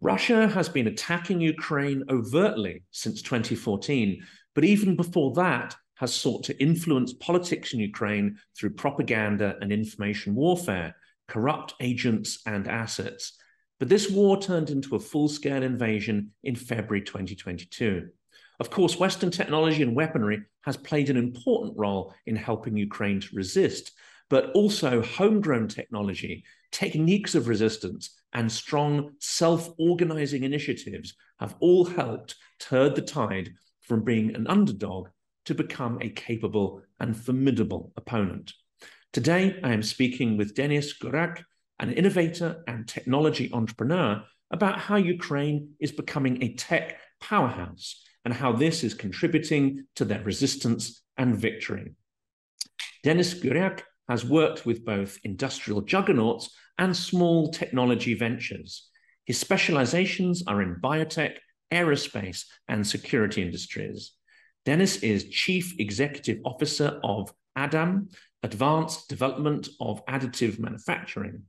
Russia has been attacking Ukraine overtly since 2014, but even before that, has sought to influence politics in Ukraine through propaganda and information warfare, corrupt agents and assets. But this war turned into a full scale invasion in February 2022. Of course, Western technology and weaponry has played an important role in helping Ukraine to resist, but also homegrown technology, techniques of resistance, and strong self organizing initiatives have all helped turn the tide from being an underdog to become a capable and formidable opponent. Today, I am speaking with Denys Gurak, an innovator and technology entrepreneur, about how Ukraine is becoming a tech powerhouse and how this is contributing to their resistance and victory. Denys Gurak has worked with both industrial juggernauts and small technology ventures. His specializations are in biotech, aerospace, and security industries. Denys is Chief Executive Officer of ADAM, Advanced Development of Additive Manufacturing.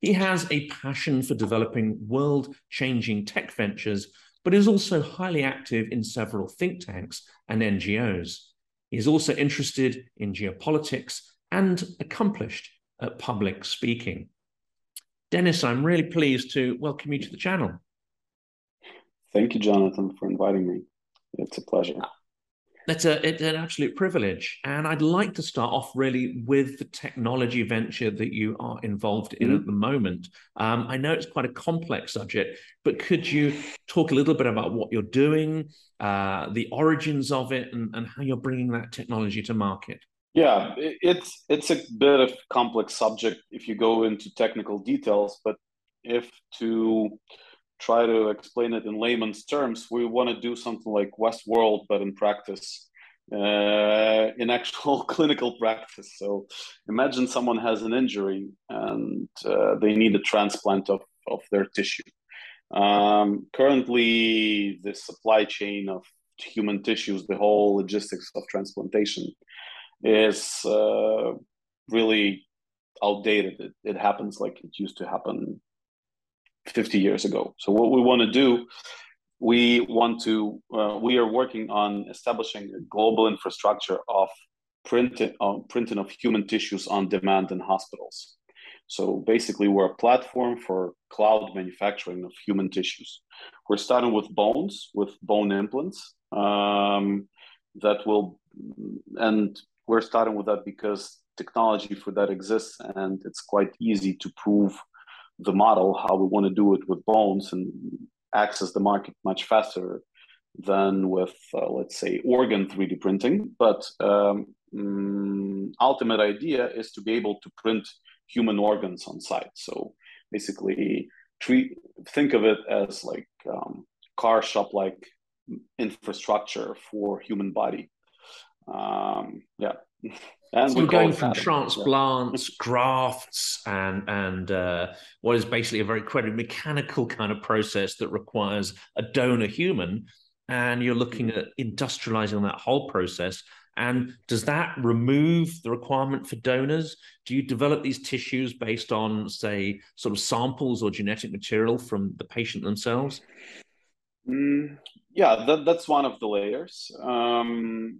He has a passion for developing world changing tech ventures, but is also highly active in several think tanks and NGOs. He is also interested in geopolitics and accomplished at public speaking. Denys, I'm really pleased to welcome you to the channel. Thank you, Jonathan, for inviting me. It's a pleasure. It's, a, it's an absolute privilege. And I'd like to start off really with the technology venture that you are involved in mm-hmm. at the moment. Um, I know it's quite a complex subject, but could you talk a little bit about what you're doing, uh, the origins of it, and, and how you're bringing that technology to market? Yeah, it's it's a bit of complex subject if you go into technical details, but if to try to explain it in layman's terms, we want to do something like Westworld, but in practice, uh, in actual clinical practice. So imagine someone has an injury and uh, they need a transplant of, of their tissue. Um, currently, the supply chain of human tissues, the whole logistics of transplantation, is uh, really outdated. It, it happens like it used to happen 50 years ago. So what we want to do, we want to, uh, we are working on establishing a global infrastructure of printing, uh, printing of human tissues on demand in hospitals. So basically, we're a platform for cloud manufacturing of human tissues. We're starting with bones, with bone implants um, that will, and we're starting with that because technology for that exists and it's quite easy to prove the model how we want to do it with bones and access the market much faster than with uh, let's say organ 3d printing. But um, mm, ultimate idea is to be able to print human organs on site. So basically treat think of it as like um, car shop like infrastructure for human body um, yeah. And so we're going from transplants, yeah. grafts, and and uh, what is basically a very quite mechanical kind of process that requires a donor human, and you're looking at industrializing that whole process. And does that remove the requirement for donors? Do you develop these tissues based on, say, sort of samples or genetic material from the patient themselves? Mm, yeah, that, that's one of the layers. Um,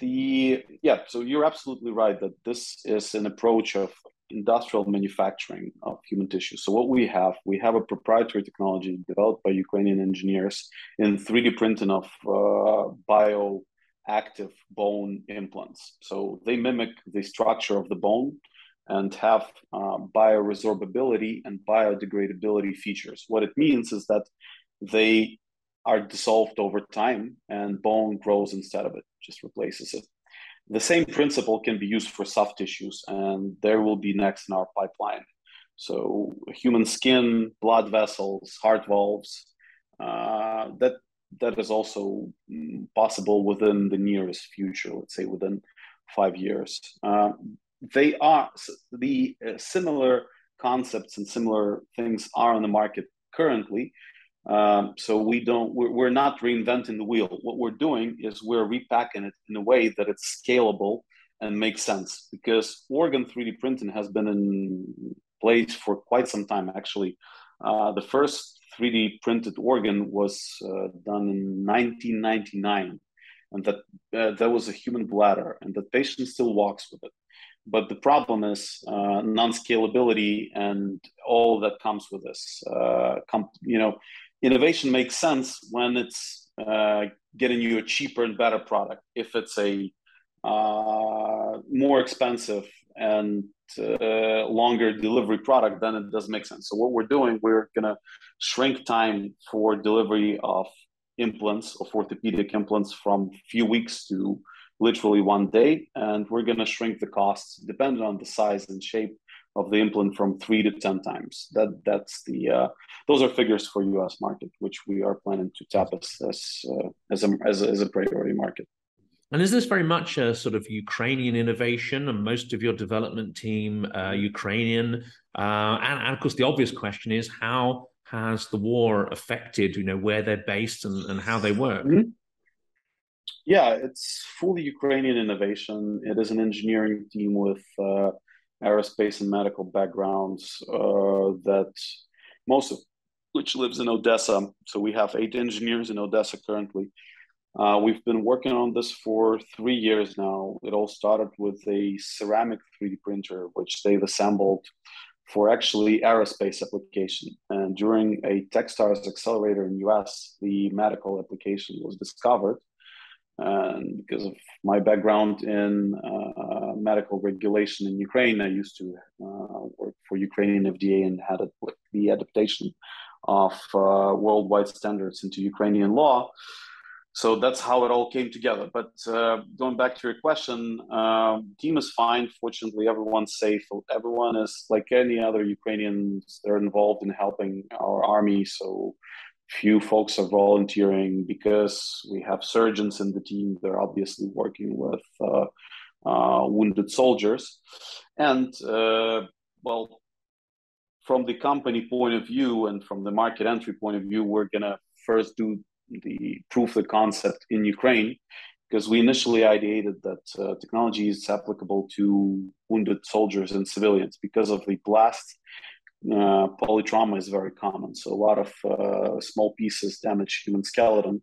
the yeah so you're absolutely right that this is an approach of industrial manufacturing of human tissue. So what we have we have a proprietary technology developed by ukrainian engineers in 3d printing of uh, bioactive bone implants. So they mimic the structure of the bone and have uh, bioresorbability and biodegradability features. What it means is that they are dissolved over time and bone grows instead of it, just replaces it. The same principle can be used for soft tissues, and there will be next in our pipeline. So, human skin, blood vessels, heart valves, uh, that that is also mm, possible within the nearest future. Let's say within five years. Uh, they are the uh, similar concepts and similar things are on the market currently, um, so we don't, we're, we're not reinventing the wheel. What we're doing is we're repacking it in a way that it's scalable and makes sense because organ 3D printing has been in place for quite some time. Actually, uh, the first 3D printed organ was uh, done in 1999, and that uh, that was a human bladder, and the patient still walks with it. But the problem is uh, non-scalability and all that comes with this. Uh, you know, innovation makes sense when it's uh, getting you a cheaper and better product. If it's a uh, more expensive and uh, longer delivery product, then it does make sense. So what we're doing, we're gonna shrink time for delivery of implants of orthopedic implants from few weeks to literally one day, and we're gonna shrink the costs depending on the size and shape of the implant from three to ten times. That that's the uh, those are figures for U.S. market, which we are planning to tap as as uh, as, a, as a as a priority market. And is this very much a sort of Ukrainian innovation, and most of your development team uh, Ukrainian? Uh, and, and, of course, the obvious question is how has the war affected, you know, where they're based and, and how they work? Mm-hmm. Yeah, it's fully Ukrainian innovation. It is an engineering team with uh, aerospace and medical backgrounds uh, that most of which lives in Odessa. So we have eight engineers in Odessa currently. Uh, we've been working on this for three years now. It all started with a ceramic 3D printer, which they've assembled for actually aerospace application. And during a Techstars accelerator in US, the medical application was discovered. And because of my background in uh, medical regulation in Ukraine, I used to uh, work for Ukrainian FDA and had a, the adaptation of uh, worldwide standards into Ukrainian law so that's how it all came together. But uh, going back to your question, uh, team is fine. Fortunately, everyone's safe. Everyone is like any other Ukrainians. They're involved in helping our army. So few folks are volunteering because we have surgeons in the team. They're obviously working with uh, uh wounded soldiers, and uh, well, from the company point of view and from the market entry point of view, we're gonna first do the proof of concept in Ukraine because we initially ideated that uh, technology is applicable to wounded soldiers and civilians because of the blast. Uh, polytrauma is very common, so a lot of uh, small pieces damage human skeleton,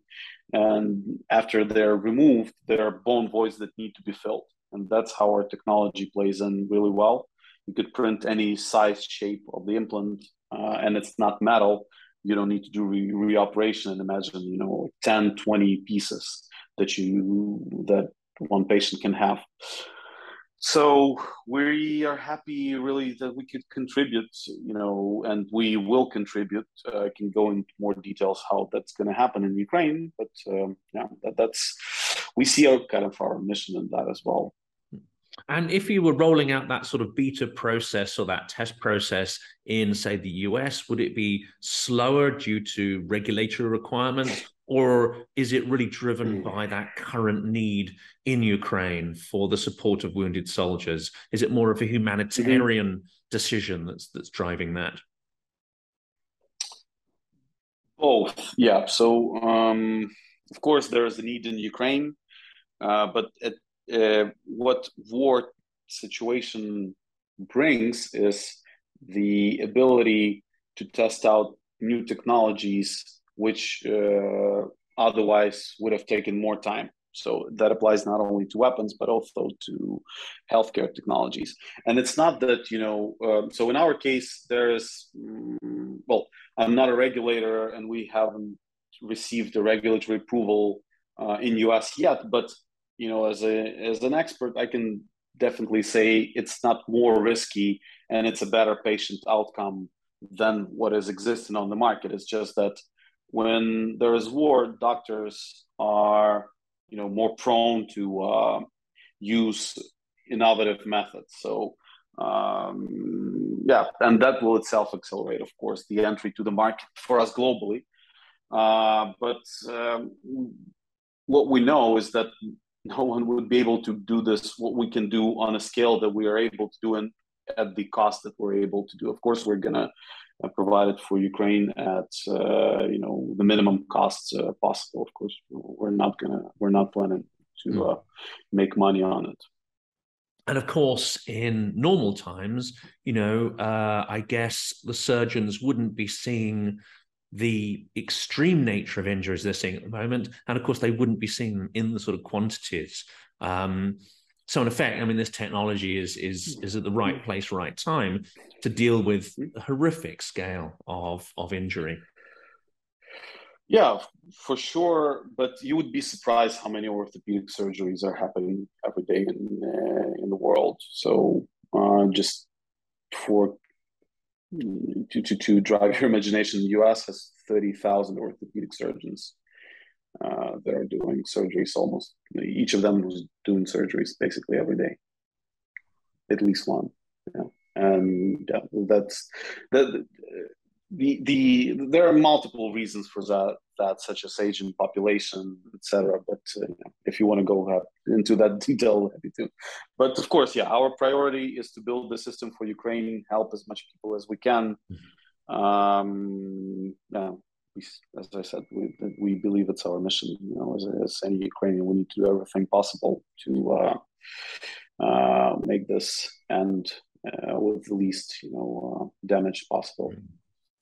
and after they're removed, there are bone voids that need to be filled, and that's how our technology plays in really well. You could print any size, shape of the implant, uh, and it's not metal, you don't need to do re- reoperation and imagine you know 10 20 pieces that you that one patient can have so we are happy really that we could contribute you know and we will contribute uh, i can go into more details how that's going to happen in ukraine but um, yeah that, that's we see our kind of our mission in that as well and if you were rolling out that sort of beta process or that test process in, say, the US, would it be slower due to regulatory requirements? Or is it really driven hmm. by that current need in Ukraine for the support of wounded soldiers? Is it more of a humanitarian mm-hmm. decision that's that's driving that? Both, yeah. So, um, of course, there is a need in Ukraine, uh, but at uh, what war situation brings is the ability to test out new technologies which uh, otherwise would have taken more time so that applies not only to weapons but also to healthcare technologies and it's not that you know um, so in our case there's mm, well i'm not a regulator and we haven't received the regulatory approval uh, in us yet but you know, as a as an expert, I can definitely say it's not more risky and it's a better patient outcome than what is existing on the market. It's just that when there is war, doctors are you know more prone to uh, use innovative methods. So um, yeah, and that will itself accelerate, of course, the entry to the market for us globally. Uh, but um, what we know is that no one would be able to do this what we can do on a scale that we are able to do and at the cost that we're able to do of course we're going to uh, provide for ukraine at uh, you know the minimum costs uh, possible of course we're not to we're not planning to mm. make money on it and of course, in normal times, you know, uh, I guess the surgeons wouldn't be seeing the extreme nature of injuries they're seeing at the moment, and of course they wouldn't be seeing them in the sort of quantities. Um, so in effect, I mean, this technology is is is at the right place, right time to deal with a horrific scale of of injury. Yeah, for sure. But you would be surprised how many orthopedic surgeries are happening every day in uh, in the world. So uh, just for to, to, to drive your imagination, the US has 30,000 orthopedic surgeons uh, that are doing surgeries almost. Each of them was doing surgeries basically every day, at least one. Yeah. And yeah, that's that the the there are multiple reasons for that that such as aging population etc but uh, if you want to go into that detail happy to but of course yeah our priority is to build the system for ukraine help as much people as we can mm-hmm. um yeah we, as i said we, we believe it's our mission you know as, as any ukrainian we need to do everything possible to uh, uh, make this end uh, with the least you know uh, damage possible.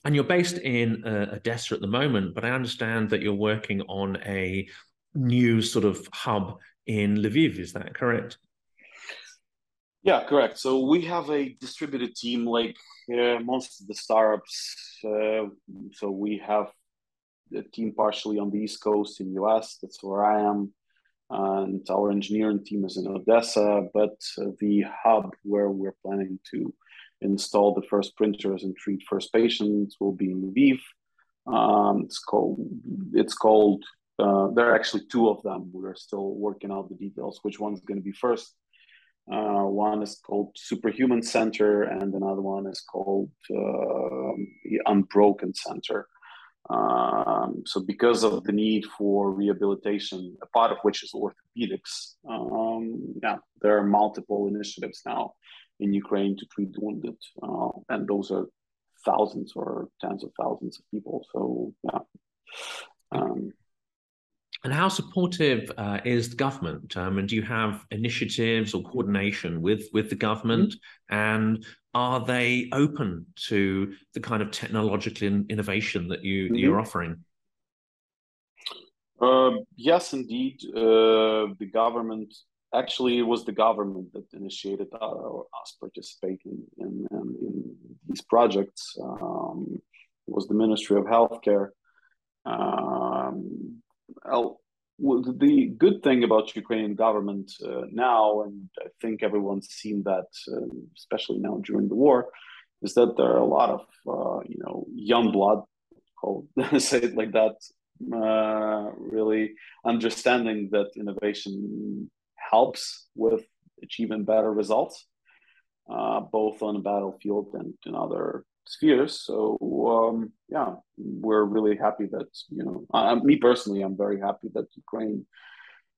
And you're based in uh, Odessa at the moment, but I understand that you're working on a new sort of hub in Lviv. Is that correct? Yeah, correct. So we have a distributed team like uh, most of the startups. Uh, so we have a team partially on the East Coast in US. That's where I am. And our engineering team is in Odessa, but the hub where we're planning to install the first printers and treat first patients will be in Lviv. Um, it's called. It's called. Uh, there are actually two of them. We're still working out the details. Which one's going to be first? Uh, one is called Superhuman Center, and another one is called uh, the Unbroken Center. Um, so, because of the need for rehabilitation, a part of which is orthopedics, um, yeah, there are multiple initiatives now in Ukraine to treat wounded, uh, and those are thousands or tens of thousands of people. So yeah. Um, and how supportive uh, is the government? Um, and do you have initiatives or coordination with with the government? Mm-hmm. And are they open to the kind of technological in- innovation that you mm-hmm. you're offering? Uh, yes, indeed. Uh, the government actually it was the government that initiated us participating in, in, in these projects. Um, it was the Ministry of Healthcare. Um, well, the good thing about Ukrainian government uh, now, and think everyone's seen that, uh, especially now during the war, is that there are a lot of uh, you know young blood, called say it like that, uh, really understanding that innovation helps with achieving better results, uh, both on the battlefield and in other spheres. So um, yeah, we're really happy that you know, me personally, I'm very happy that Ukraine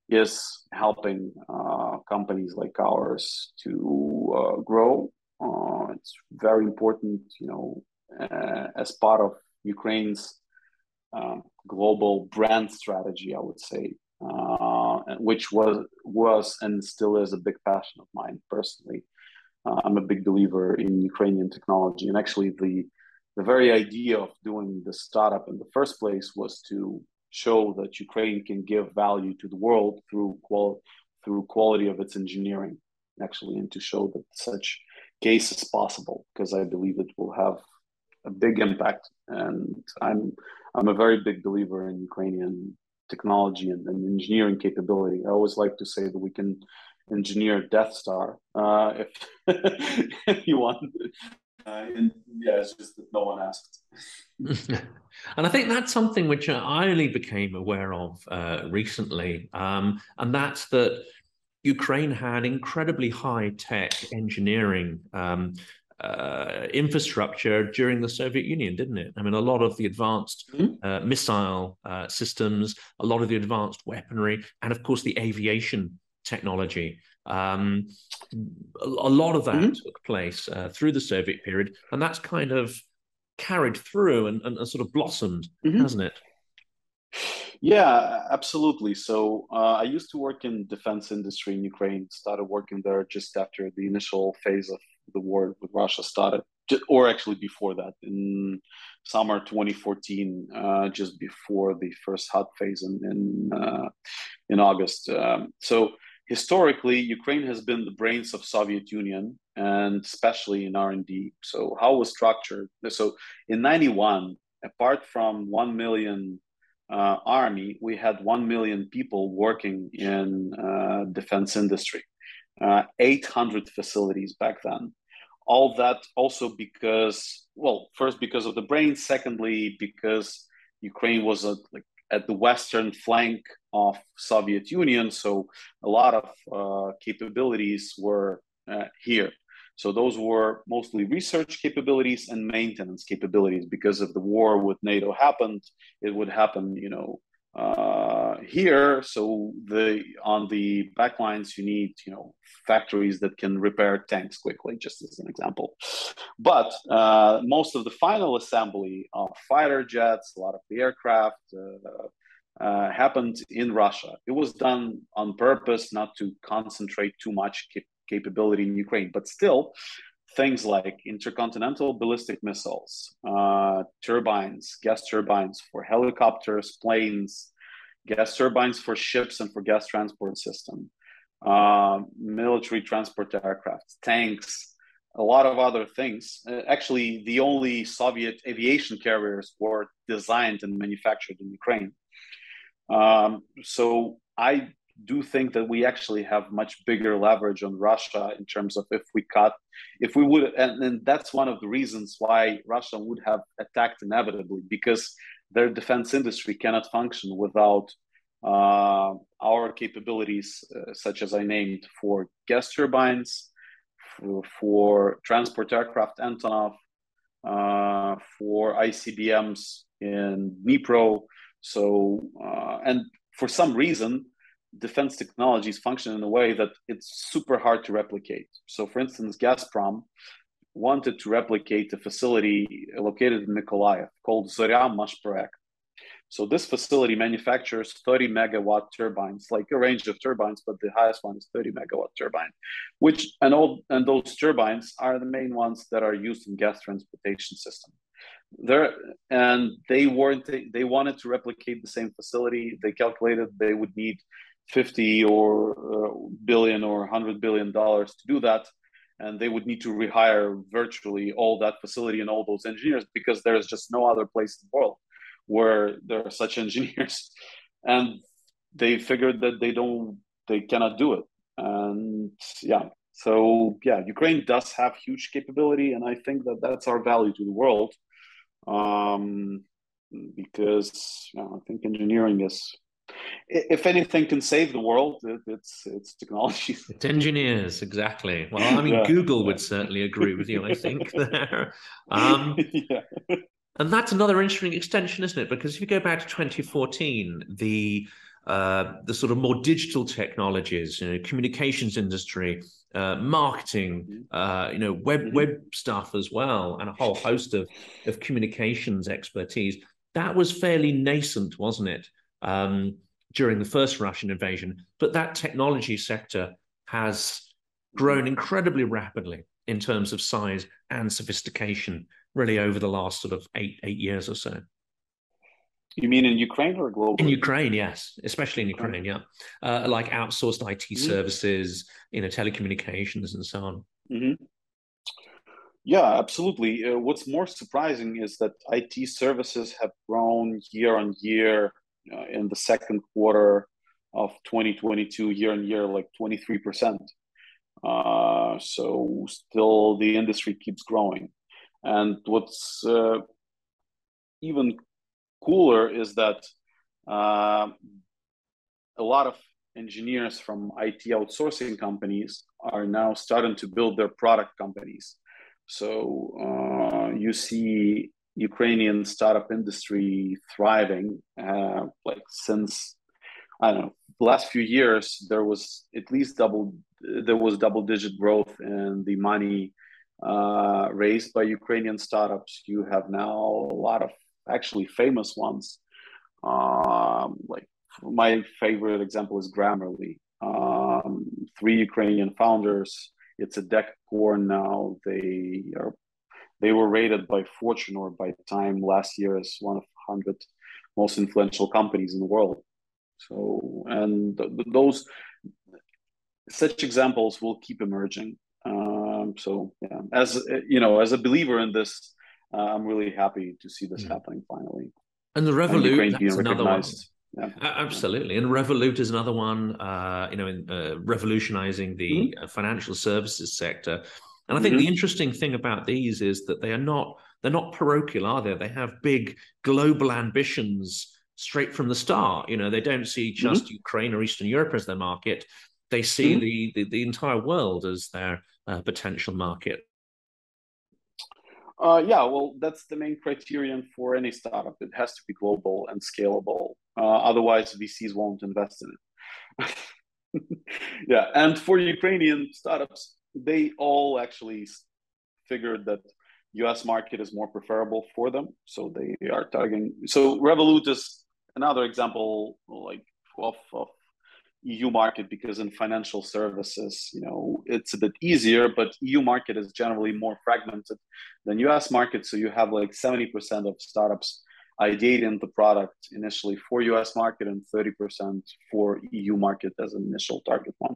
is helping uh, companies like ours to uh, grow. Uh, it's very important, you know, uh, as part of Ukraine's um, global brand strategy. I would say uh, which was was and still is a big passion of mine personally. Uh, I'm a big believer in Ukrainian technology, and actually the the very idea of doing the startup in the first place was to show that Ukraine can give value to the world through qual through quality of its engineering, actually, and to show that such case is possible because I believe it will have a big impact. And I'm I'm a very big believer in Ukrainian technology and, and, engineering capability. I always like to say that we can engineer Death Star uh, if if you want. Uh, and yeah, it's just that no one asked. and I think that's something which I only became aware of uh, recently, um, and that's that Ukraine had incredibly high tech engineering um, uh, infrastructure during the Soviet Union, didn't it? I mean, a lot of the advanced mm-hmm. uh, missile uh, systems, a lot of the advanced weaponry, and of course the aviation technology. Um, a, a, lot of that mm-hmm. took place uh, through the Soviet period, and that's kind of carried through and, and, and sort of blossomed, mm-hmm. hasn't it? Yeah, absolutely. So uh, I used to work in defense industry in Ukraine. Started working there just after the initial phase of the war with Russia started, or actually before that, in summer 2014, uh, just before the first hot phase in in, uh, in August. Um, so historically, Ukraine has been the brains of Soviet Union, and especially in R and D. So how was structured? So in '91, apart from one million uh, army, we had one million people working in uh, defense industry, uh, 800 facilities back then all that also because well first because of the brain secondly because ukraine was a, like at the western flank of soviet union so a lot of uh, capabilities were uh, here so those were mostly research capabilities and maintenance capabilities because if the war with nato happened it would happen you know uh, here. So the on the backlines, you need you know factories that can repair tanks quickly, just as an example. But uh, most of the final assembly of fighter jets, a lot of the aircraft. Uh, happened in Russia. It was done on purpose, not to concentrate too much cap- capability in Ukraine, but still, things like intercontinental ballistic missiles, uh, turbines, gas turbines for helicopters, planes, gas turbines for ships and for gas transport system, uh, military transport aircraft, tanks, a lot of other things. Uh, actually, the only Soviet aviation carriers were designed and manufactured in Ukraine. Um, so I do think that we actually have much bigger leverage on Russia in terms of if we cut, if we would, and, and that's one of the reasons why Russia would have attacked inevitably because their defense industry cannot function without uh, our capabilities, uh, such as I named, for gas turbines, for, for transport aircraft Antonov, uh, for ICBMs in Dnipro. So, uh, and for some reason, defense technologies function in a way that it's super hard to replicate. So, for instance, Gazprom wanted to replicate a facility located in Mykolaiv called Zorya Mashproekt. So this facility manufactures 30 megawatt turbines, like a range of turbines, but the highest one is 30 megawatt turbine, which and all and those turbines are the main ones that are used in gas transportation system. There and they weren't they wanted to replicate the same facility. They calculated they would need 50 or uh, billion or 100 billion dollars to do that. And they would need to rehire virtually all that facility and all those engineers because there's just no other place in the world where there are such engineers. And they figured that they don't they cannot do it. And yeah so yeah ukraine does have huge capability and i think that that's our value to the world um, because you know, i think engineering is if anything can save the world, it's it's technology. It's engineers, exactly. Well, I mean, yeah, Google would certainly agree with you. I think there. Um, yeah. And that's another interesting extension, isn't it? Because if you go back to 2014, the uh, the sort of more digital technologies, you know, communications industry, uh, marketing, mm-hmm. uh, you know, web mm-hmm. web stuff as well, and a whole host of of communications expertise. That was fairly nascent, wasn't it, um, during the first Russian invasion? But that technology sector has grown incredibly rapidly in terms of size and sophistication really over the last sort of eight eight years or so. You mean in Ukraine or globally? In Ukraine, yes, especially in Ukraine, yeah, uh, like outsourced IT mm-hmm. services, you know, telecommunications and so on. Mm-hmm. Yeah, absolutely. Uh, what's more surprising is that IT services have grown year on year uh, in the second quarter of 2022, year on year, like 23 percent. Uh, so still, the industry keeps growing. And what's uh, even cooler is that uh, a lot of engineers from IT outsourcing companies are now starting to build their product companies. So uh, you see Ukrainian startup industry thriving. Uh, like since I don't know last few years, there was at least double there was double digit growth in the money uh, raised by Ukrainian startups. You have now a lot of actually famous ones. Um, like my favorite example is Grammarly. Um, three Ukrainian founders. It's a decacorn now. They are they were rated by Fortune or by Time last year as one of 100 most influential companies in the world. So, and th- th- those such examples will keep emerging. Um, so, yeah, as you know, as a believer in this, uh, I'm really happy to see this mm. happening finally. And the Revolut, and that's another one. Yeah. Absolutely, and Revolut is another one. Uh, you know, in uh, revolutionizing the mm-hmm. Uh, financial services sector. And I think mm-hmm. the interesting thing about these is that they are not they're not parochial, are they? They have big global ambitions straight from the start. You know, they don't see mm-hmm. just mm-hmm. Ukraine or Eastern Europe as their market. They see mm-hmm. the, the, the entire world as their uh, potential market. Uh, yeah, well, that's the main criterion for any startup. It has to be global and scalable. Uh, otherwise, VCs won't invest in it. yeah, and for Ukrainian startups, they all actually figured that US market is more preferable for them. So they are targeting. So Revolut is another example like of, of EU market because in financial services, you know, it's a bit easier, but EU market is generally more fragmented than US market. So you have like 70% of startups ideating the product initially for US market and 30% for EU market as an initial target one.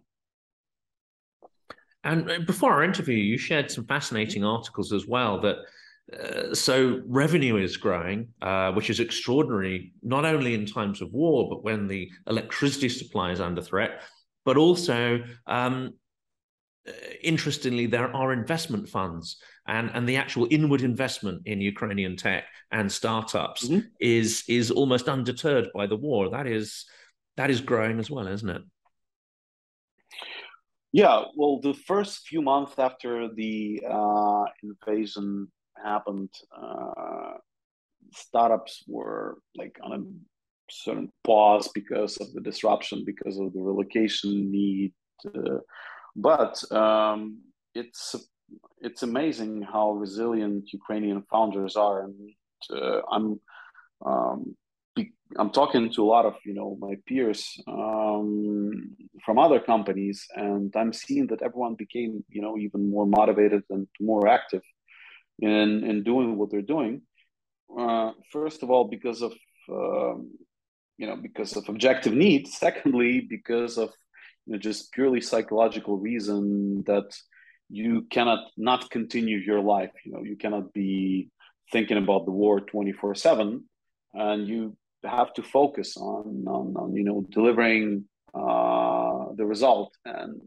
And uh, before our interview, you shared some fascinating articles as well that uh, so revenue is growing, uh, which is extraordinary, not only in times of war, but when the electricity supply is under threat, but also, um, uh, interestingly, there are investment funds and, and the actual inward investment in Ukrainian tech and startups mm-hmm. is is almost undeterred by the war. That is that is growing as well, isn't it? Yeah, well, the first few months after the uh, invasion happened, uh, startups were like on a certain pause because of the disruption, because of the relocation need. Uh, but um, it's it's amazing how resilient Ukrainian founders are, and uh, I'm um, I'm talking to a lot of you know my peers um, from other companies, and I'm seeing that everyone became you know even more motivated and more active in in doing what they're doing. Uh, first of all, because of um, you know because of objective need. Secondly, because of you know, just purely psychological reason that you cannot not continue your life. You know you cannot be thinking about the war 24 7 and you have to focus on on, on you know delivering uh, the result, and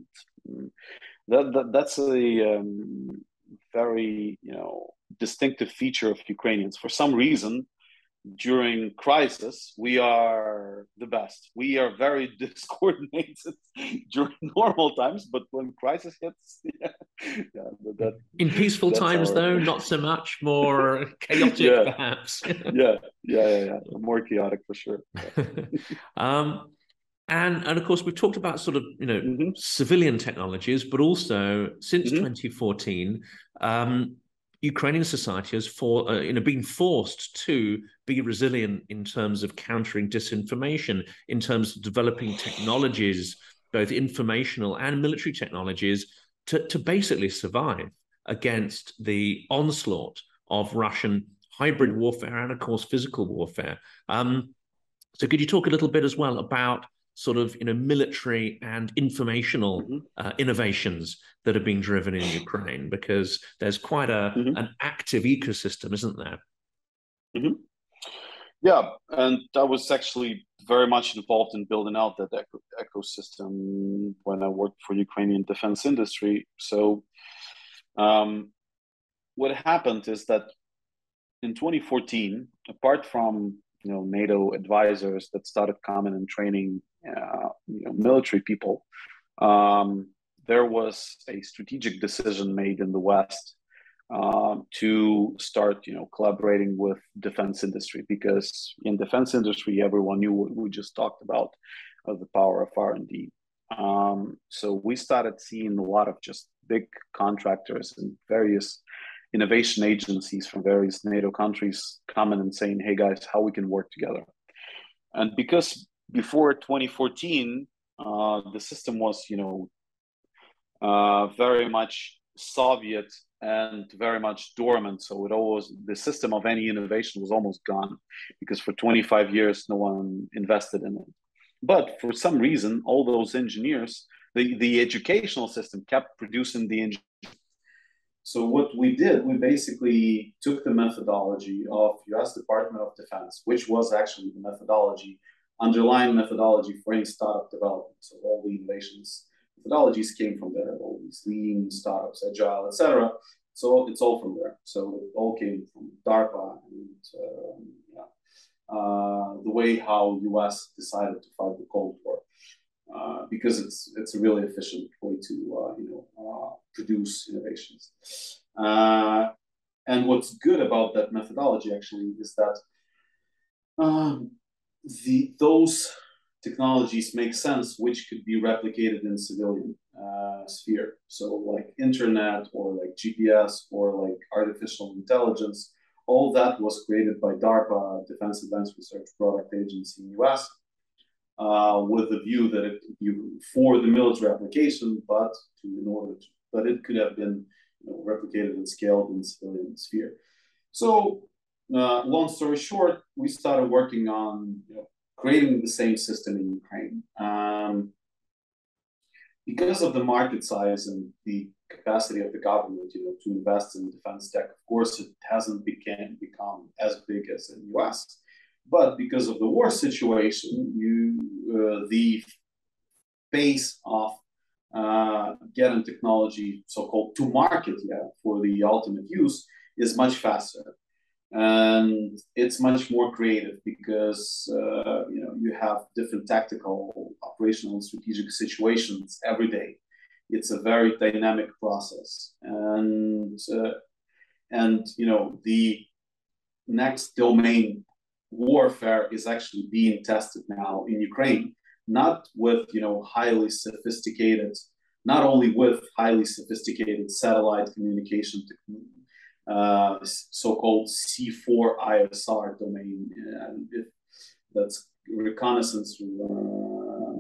that, that that's a um, very you know distinctive feature of Ukrainians. For some reason, during crisis, we are the best. We are very discoordinated during normal times, but when crisis hits, yeah, yeah that, in peaceful times, our... though, not so much. More chaotic, yeah. perhaps. yeah, yeah, yeah, yeah, more chaotic for sure. Um, and and of course, we've talked about sort of you know mm-hmm. civilian technologies, but also since mm-hmm. 2014. Um, Ukrainian society has for, uh, you know, been forced to be resilient in terms of countering disinformation, in terms of developing technologies, both informational and military technologies, to, to basically survive against the onslaught of Russian hybrid warfare and, of course, physical warfare. Um, so, could you talk a little bit as well about sort of you know military and informational mm-hmm. uh, innovations that are being driven in Ukraine because there's quite a mm-hmm. an active ecosystem, isn't there? Mm-hmm. Yeah, and I was actually very much involved in building out that eco- ecosystem when I worked for Ukrainian defense industry. So, um, what happened is that in 2014, apart from you know NATO advisors that started coming and training uh, you know, military people, um, there was a strategic decision made in the West uh, to start, you know, collaborating with defense industry because in defense industry, everyone knew what we just talked about of the power of R and D. Um, so we started seeing a lot of just big contractors and various innovation agencies from various NATO countries coming and saying, "Hey guys, how we can work together." And because before 2014, uh, the system was, you know, uh, very much Soviet and very much dormant. So it always the system of any innovation was almost gone because for 25 years no one invested in it. But for some reason, all those engineers, the, the educational system kept producing the engineers. So what we did, we basically took the methodology of U.S. Department of Defense, which was actually the methodology, underlying methodology for any startup development. So all the innovations methodologies came from there, all these lean startups, agile, etc. So it's all from there. So it all came from DARPA and um, yeah, uh, the way how US decided to fight the Cold War. Uh, because it's it's a really efficient way to uh, you know uh, produce innovations. Uh, and what's good about that methodology actually is that um, the those technologies make sense which could be replicated in civilian uh, sphere. So like internet or like GPS or like artificial intelligence, all that was created by DARPA, Defense Advanced Research Product Agency in US, uh, with the view that it could be for the military application, but to in order to, but it could have been you know, replicated and scaled in civilian sphere. So uh, long story short, we started working on you know, creating the same system in Ukraine. Um, because of the market size and the capacity of the government, you know, to invest in defense tech, of course, it hasn't became, become as big as in the US. But because of the war situation, you uh, the pace of uh, getting technology, so-called to market, yeah, for the ultimate use, is much faster and it's much more creative because uh, you know you have different tactical, operational, strategic situations every day. It's a very dynamic process, and uh, and you know the next domain warfare is actually being tested now in Ukraine, not with you know highly sophisticated, not only with highly sophisticated satellite communication technology uh, so-called C4 ISR domain, if that's reconnaissance, uh,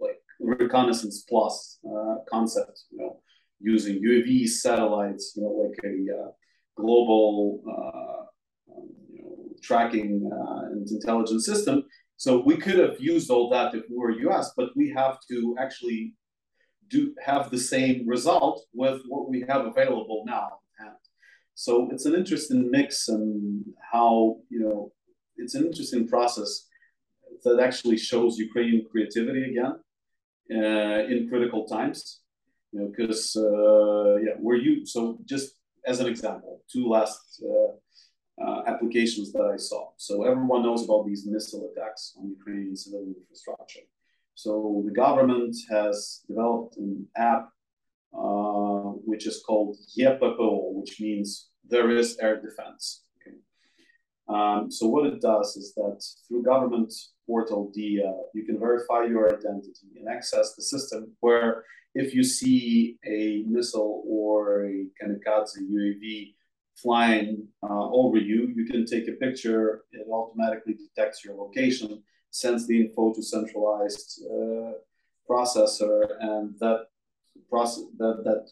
like reconnaissance plus uh, concept, you know, using UAV satellites, you know, like a uh, global uh, um, you know, tracking uh, and intelligence system. So we could have used all that if we were US, but we have to actually do have the same result with what we have available now. and So it's an interesting mix and how you know it's an interesting process that actually shows Ukrainian creativity again uh, in critical times. You know, because uh, yeah, where you so just as an example, two last uh, uh, applications that I saw. So everyone knows about these missile attacks on Ukrainian civilian infrastructure. So the government has developed an app uh, which is called ePPO, which means there is air defense. Okay. Um, so what it does is that through government portal Diia, you can verify your identity and access the system where if you see a missile or a kamikaze UAV flying uh, over you, you can take a picture, it automatically detects your location, sends the info to centralized uh, processor, and that process that that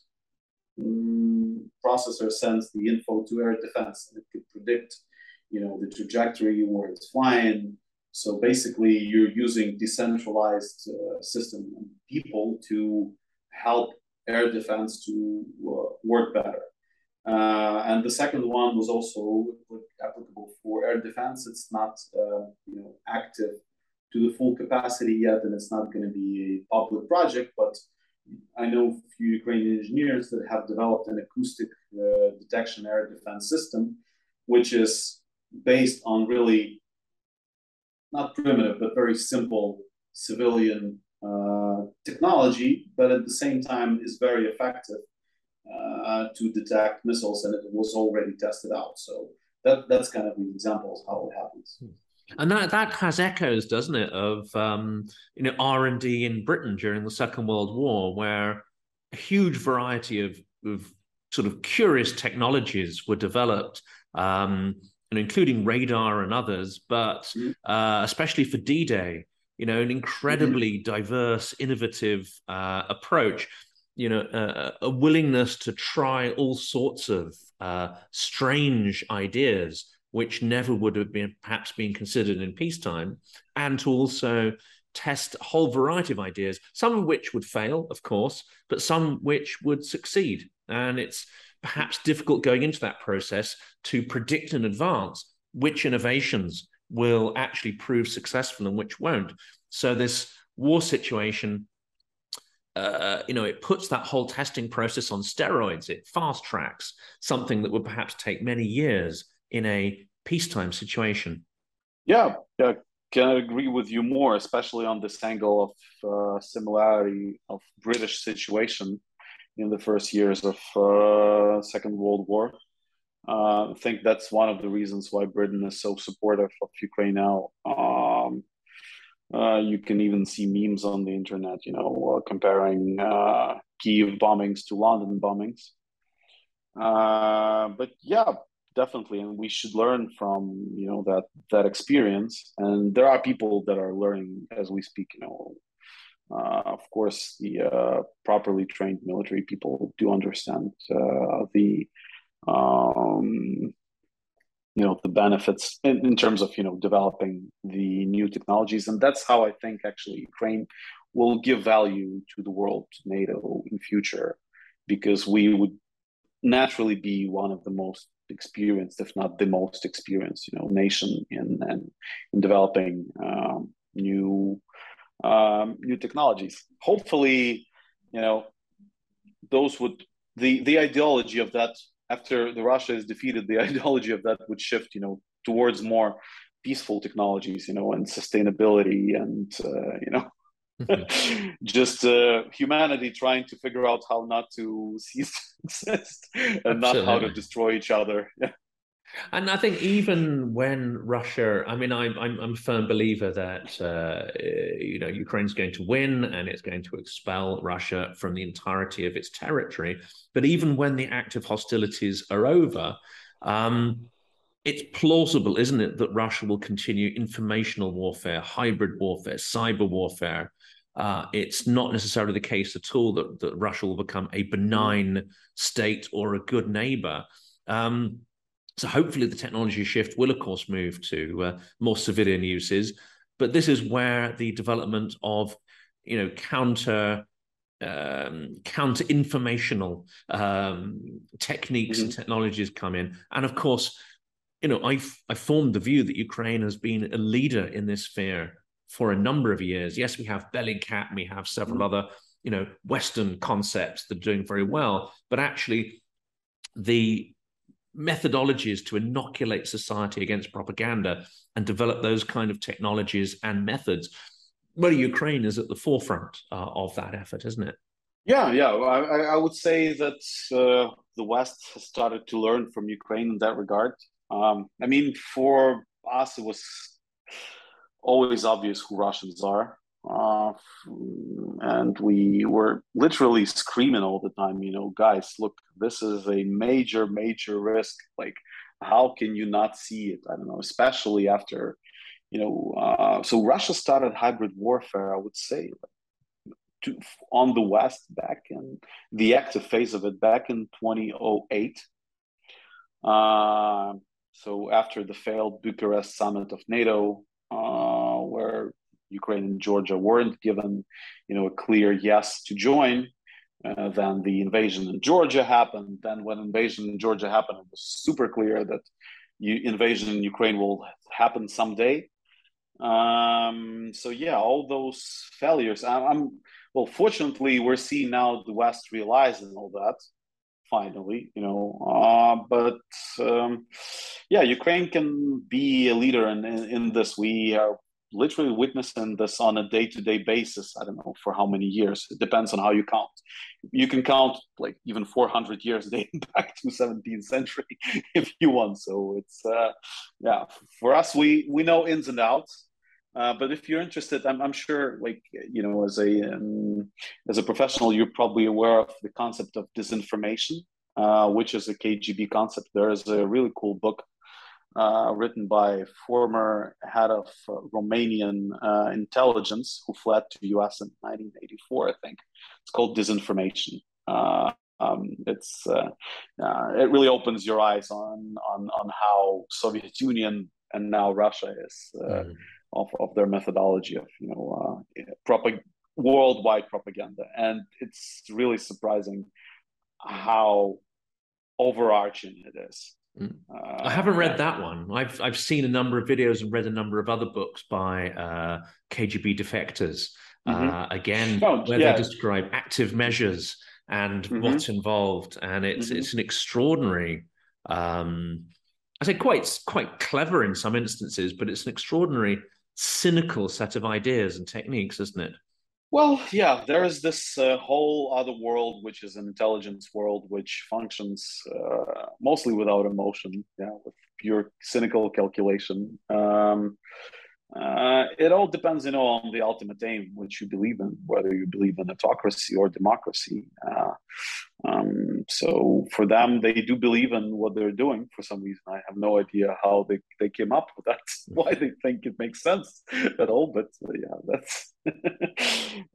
um, processor sends the info to air defense, and it could predict, you know, the trajectory where it's flying. So basically, you're using decentralized uh, system and people to help air defense to uh, work better. Uh, and the second one was also applicable for air defense. It's not, uh, you know, active to the full capacity yet, and it's not going to be a public project, but I know a few Ukrainian engineers that have developed an acoustic uh, detection air defense system, which is based on really not primitive, but very simple civilian uh, technology, but at the same time is very effective uh, to detect missiles, and it was already tested out. So that that's kind of an example of how it happens. Hmm and that that has echoes, doesn't it, of um, you know R and D in Britain during the Second World War, where a huge variety of, of sort of curious technologies were developed, um, and including radar and others, but mm-hmm. uh, especially for D Day, you know, an incredibly mm-hmm. diverse, innovative uh, approach. you know, uh, a willingness to try all sorts of uh, strange ideas which never would have been perhaps been considered in peacetime, and to also test a whole variety of ideas, some of which would fail, of course, but some which would succeed. And it's perhaps difficult going into that process to predict in advance which innovations will actually prove successful and which won't. So this war situation uh, you know, it puts that whole testing process on steroids. It fast tracks something that would perhaps take many years in a peacetime situation. Yeah, yeah, can I agree with you more, especially on this angle of uh, similarity of British situation in the first years of uh, Second World War. Uh, I think that's one of the reasons why Britain is so supportive of Ukraine now. Um, uh, you can even see memes on the internet, you know, uh, comparing uh, Kiev bombings to London bombings. But yeah, definitely, and we should learn from you know that that experience. And there are people that are learning as we speak. You know, uh, of course, the uh, properly trained military people do understand the um, you know the benefits in, in terms of you know developing the new technologies and that's how i think actually ukraine will give value to the world to nato in future because we would naturally be one of the most experienced if not the most experienced you know nation in in, in developing um, new um, new technologies hopefully you know those would the the ideology of that after the Russia is defeated, the ideology of that would shift, you know, towards more peaceful technologies, you know, and sustainability and uh, you know. just uh, humanity trying to figure out how not to cease to exist and Absolutely. not how to destroy each other. Yeah. And I think even when Russia, I mean, I'm I'm, I'm a firm believer that uh, you know Ukraine's going to win and it's going to expel Russia from the entirety of its territory. But even when the active hostilities are over, um, it's plausible, isn't it, that Russia will continue informational warfare, hybrid warfare, cyber warfare. Uh, it's not necessarily the case at all that, that Russia will become a benign state or a good neighbor. Um, so hopefully the technology shift will, of course, move to uh, more civilian uses. But this is where the development of, you know, counter um, counter informational um, techniques mm-hmm. and technologies come in. And of course, you know, I I formed the view that Ukraine has been a leader in this sphere for a number of years. Yes, we have Bellingcat, we have several mm-hmm. other, you know, Western concepts that are doing very well, but actually the methodologies to inoculate society against propaganda and develop those kind of technologies and methods. Well, Ukraine is at the forefront uh, of that effort, isn't it? Yeah, yeah. I, I would say that uh, the West has started to learn from Ukraine in that regard. Um, I mean, for us, it was always obvious who Russians are. Uh, and we were literally screaming all the time, you know, guys, look, this is a major, major risk. Like, how can you not see it? I don't know, especially after, you know, uh, so Russia started hybrid warfare, I would say, to, on the West back in the active phase of it back in 2008. Uh, so after the failed Bucharest summit of NATO, uh, Ukraine and Georgia weren't given, you know, a clear yes to join. Uh, then the invasion in Georgia happened. Then when invasion in Georgia happened, it was super clear that you, invasion in Ukraine will happen someday. Um, so yeah, all those failures. I, I'm well. Fortunately, we're seeing now the West realizing all that finally, you know. Uh, but um, yeah, Ukraine can be a leader in, in, in this. We are literally witnessing this on a day-to-day basis i don't know for how many years. It depends on how you count. You can count like even 400 years dating back to 17th century if you want. So it's uh, yeah for us we we know ins and outs. Uh, but if you're interested, I'm, I'm sure, like you know, as a um, as a professional, you're probably aware of the concept of disinformation, uh, which is a KGB concept. There is a really cool book uh, written by former head of uh, Romanian uh, intelligence who fled to US in 1984, I think. It's called Disinformation. Uh, um, it's uh, uh, it really opens your eyes on on on how Soviet Union and now Russia is mm. of of their methodology of you know propag- worldwide propaganda, and it's really surprising how overarching it is. Mm. Uh, I haven't read that one. I've I've seen a number of videos and read a number of other books by uh, KGB defectors. Mm-hmm. Uh, again, oh, where yeah. they describe active measures and mm-hmm. what's involved, and it's mm-hmm. it's an extraordinary. Um, I say quite quite clever in some instances, but it's an extraordinary cynical set of ideas and techniques, isn't it? Well, yeah, there is this uh, whole other world, which is an intelligence world, which functions uh, mostly without emotion, yeah, with pure cynical calculation. Um, uh, it all depends, you know, on the ultimate aim which you believe in, whether you believe in autocracy or democracy. Um, so for them, they do believe in what they're doing for some reason. I have no idea how they, they came up with that, why they think it makes sense at all. But uh, yeah, that's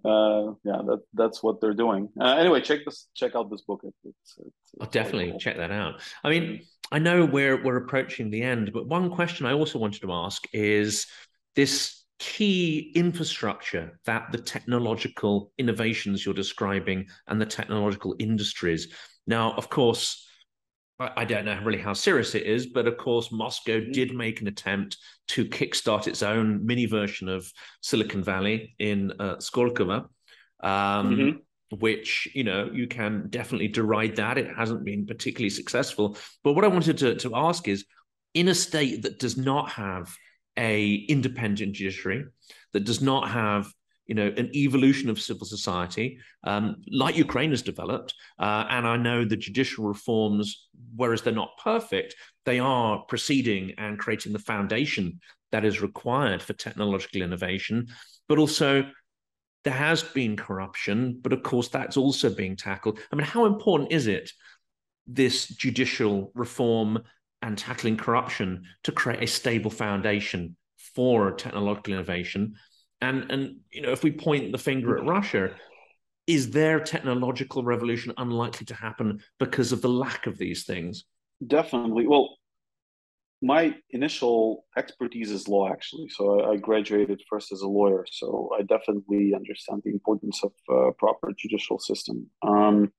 uh, yeah, that that's what they're doing. Uh, anyway, check this, check out this book. It's, it's, it's I'll definitely cool. check that out. I mean, I know we're we're approaching the end, but one question I also wanted to ask is this key infrastructure that the technological innovations you're describing and the technological industries. Now, of course, I don't know really how serious it is, but of course, Moscow mm-hmm. did make an attempt to kickstart its own mini version of Silicon Valley in uh, Skolkovo, um, mm-hmm. which you know you can definitely deride that. It hasn't been particularly successful. But what I wanted to, to ask is, in a state that does not have a independent judiciary that does not have you know an evolution of civil society um, like Ukraine has developed, uh, and I know the judicial reforms, whereas they're not perfect, they are proceeding and creating the foundation that is required for technological innovation. But also, there has been corruption, but of course that's also being tackled. I mean, how important is it this judicial reform and tackling corruption to create a stable foundation for technological innovation. And and you know, if we point the finger at Russia, is their technological revolution unlikely to happen because of the lack of these things? Definitely. Well, my initial expertise is law, actually. So I, graduated first as a lawyer. So I definitely understand the importance of uh, proper judicial system. Um,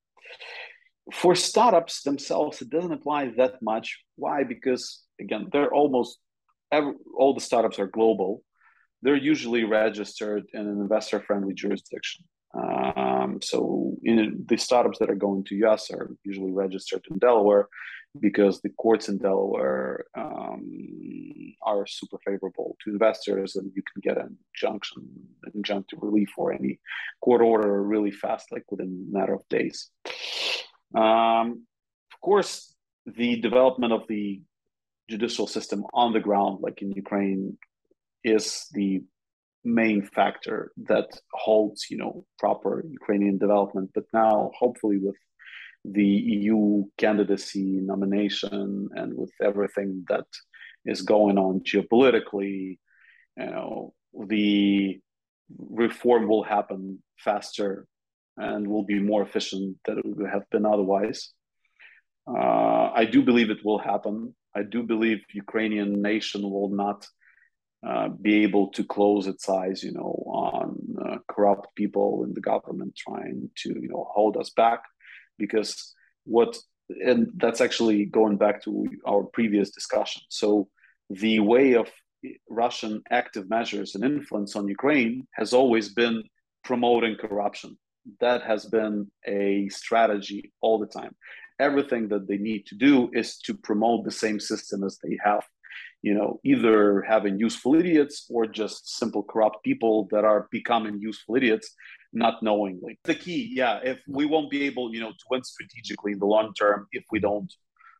for startups themselves, it doesn't apply that much. Why? Because again, they're almost every, all the startups are global. They're usually registered in an investor-friendly jurisdiction. Um, so in, the startups that are going to US are usually registered in Delaware because the courts in Delaware um, are super favorable to investors, and you can get an injunction, injunctive relief or any court order really fast, like within a matter of days. Um, of course, the development of the judicial system on the ground, like in Ukraine, is the main factor that holds, you know, proper Ukrainian development. But now, hopefully, with the EU candidacy nomination and with everything that is going on geopolitically, you know, the reform will happen faster and will be more efficient than it would have been otherwise. Uh, I do believe it will happen. I do believe Ukrainian nation will not uh, be able to close its eyes, you know, on uh, corrupt people in the government trying to, you know, hold us back, because what, and that's actually going back to our previous discussion. So the way of Russian active measures and influence on Ukraine has always been promoting corruption that has been a strategy all the time. Everything that they need to do is to promote the same system as they have. You know, either having useful idiots or just simple corrupt people that are becoming useful idiots, not knowingly. The key, yeah, if we won't be able, you know, to win strategically in the long term if we don't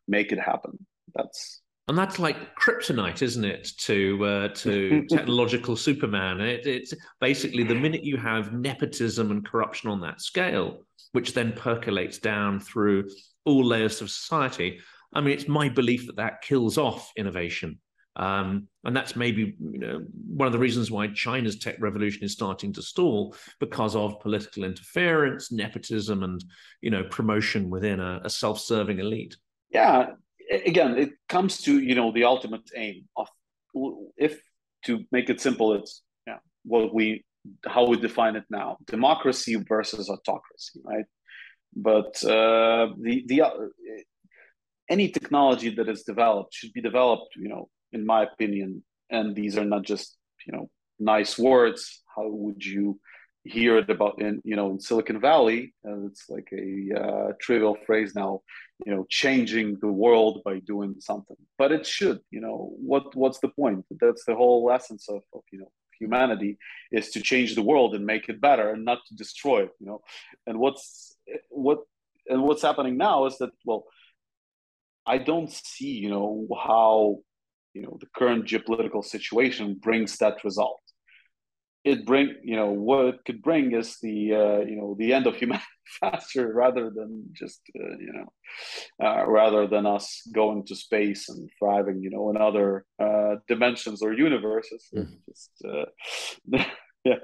make it happen. That's and that's like kryptonite, isn't it? To uh, to technological Superman. It, it's basically the minute you have nepotism and corruption on that scale, which then percolates down through all layers of society. I mean, it's my belief that that kills off innovation. Um, and that's maybe you know one of the reasons why China's tech revolution is starting to stall because of political interference, nepotism, and you know promotion within a, a self-serving elite. Yeah, again, it comes to you know the ultimate aim of if to make it simple, it's yeah what we how we define it now: democracy versus autocracy, right? But uh, the the uh, any technology that is developed should be developed, you know, in my opinion. And these are not just you know nice words. How would you hear it about in you know in Silicon Valley? Uh, it's like a uh, trivial phrase now. You know, changing the world by doing something, but it should. You know, what what's the point? That's the whole essence of, of you know humanity is to change the world and make it better and not to destroy it. You know, and what's what and what's happening now is that well I don't see, you know, how you know the current geopolitical situation brings that result. It bring, you know, what it could bring is the, uh, you know, the end of humanity faster rather than just, uh, you know, uh, rather than us going to space and thriving, you know, in other uh, dimensions or universes. Mm. Just, uh, yeah.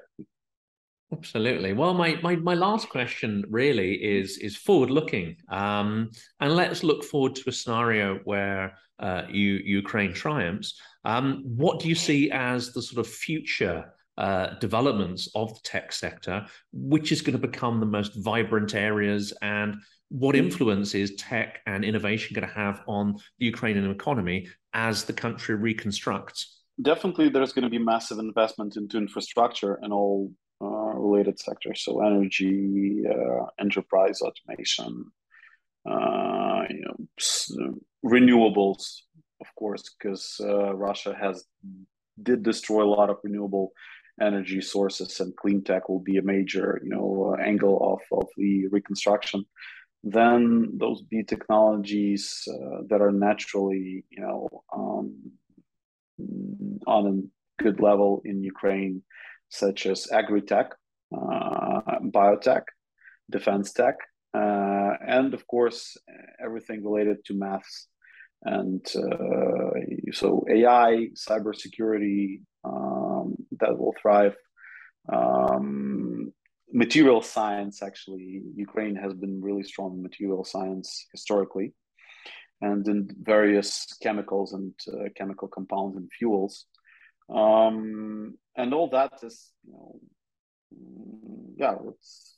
Absolutely. Well, my, my my last question really is is forward looking, um, and let's look forward to a scenario where uh, you, Ukraine triumphs. Um, what do you see as the sort of future uh, developments of the tech sector? Which is going to become the most vibrant areas, and what influence is tech and innovation going to have on the Ukrainian economy as the country reconstructs? Definitely, there's going to be massive investment into infrastructure and all uh, related sectors. So energy, uh, enterprise automation, uh, you know, renewables, of course, because Russia has did destroy a lot of renewable energy sources and clean tech will be a major you know uh, angle of, of the reconstruction. Then those b technologies uh, that are naturally you know um, on a good level in ukraine such as agri-tech, uh, biotech, defense tech, uh, and of course everything related to maths and uh, so AI, cybersecurity that will thrive. Um, material science, actually, Ukraine has been really strong in material science historically, and in various chemicals and uh, chemical compounds and fuels um, and all that is you know yeah it's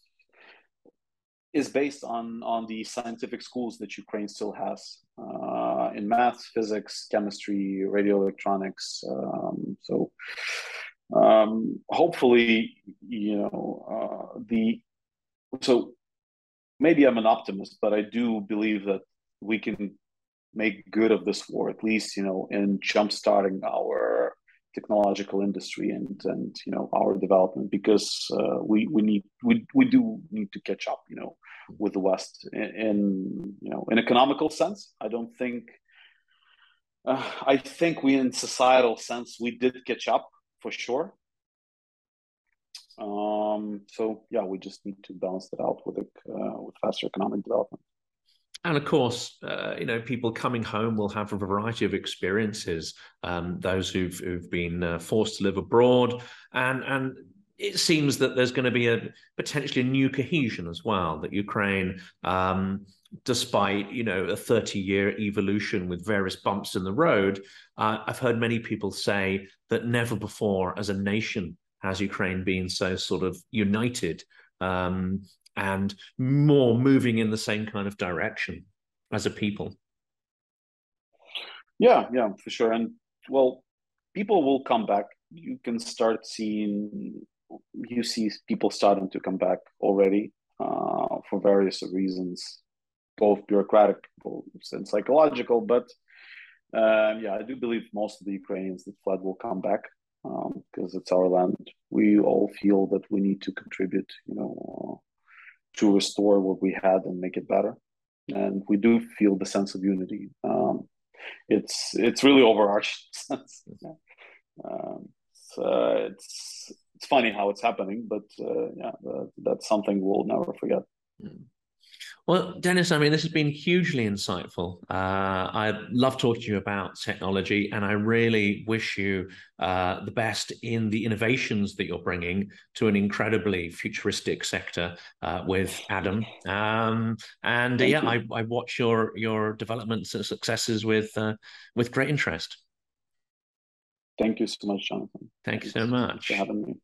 is based on on the scientific schools that Ukraine still has uh, in math, physics, chemistry, radio electronics. Um, so um, hopefully, you know, uh, the so maybe I'm an optimist, but I do believe that we can make good of this war, at least you know, in jumpstarting our technological industry and and you know our development because uh, we we need we we do need to catch up you know with the West in, in you know in economical sense. I don't think. Uh, I think we, in societal sense, we did catch up for sure. Um, so yeah, we just need to balance that out with a, uh, with faster economic development and of course, uh, you know, people coming home will have a variety of experiences. Um, those who've who've been uh, forced to live abroad, and and it seems that there's going to be a potentially a new cohesion as well. That Ukraine, um, despite you know a 30 year evolution with various bumps in the road, uh, I've heard many people say that never before, as a nation, has Ukraine been so sort of united. Um, and more moving in the same kind of direction as a people. Yeah, yeah, for sure. And well, people will come back. You can start seeing, you see people starting to come back already uh, for various reasons, both bureaucratic and psychological. But uh, yeah, I do believe most of the Ukrainians that fled will come back because um, it's our land. We all feel that we need to contribute, you know, to restore what we had and make it better. And we do feel the sense of unity. Um, it's it's really overarching sense. Um, uh, it's it's funny how it's happening, but uh, yeah, uh, that's something we'll never forget. Mm. Well, Denys, I mean, this has been hugely insightful. Uh, I love talking to you about technology, and I really wish you uh, the best in the innovations that you're bringing to an incredibly futuristic sector uh, with Adam. Um, and yeah, I, I, watch your your developments and successes with uh, with great interest. Thank you so much, Jonathan. Thank you so much for having me.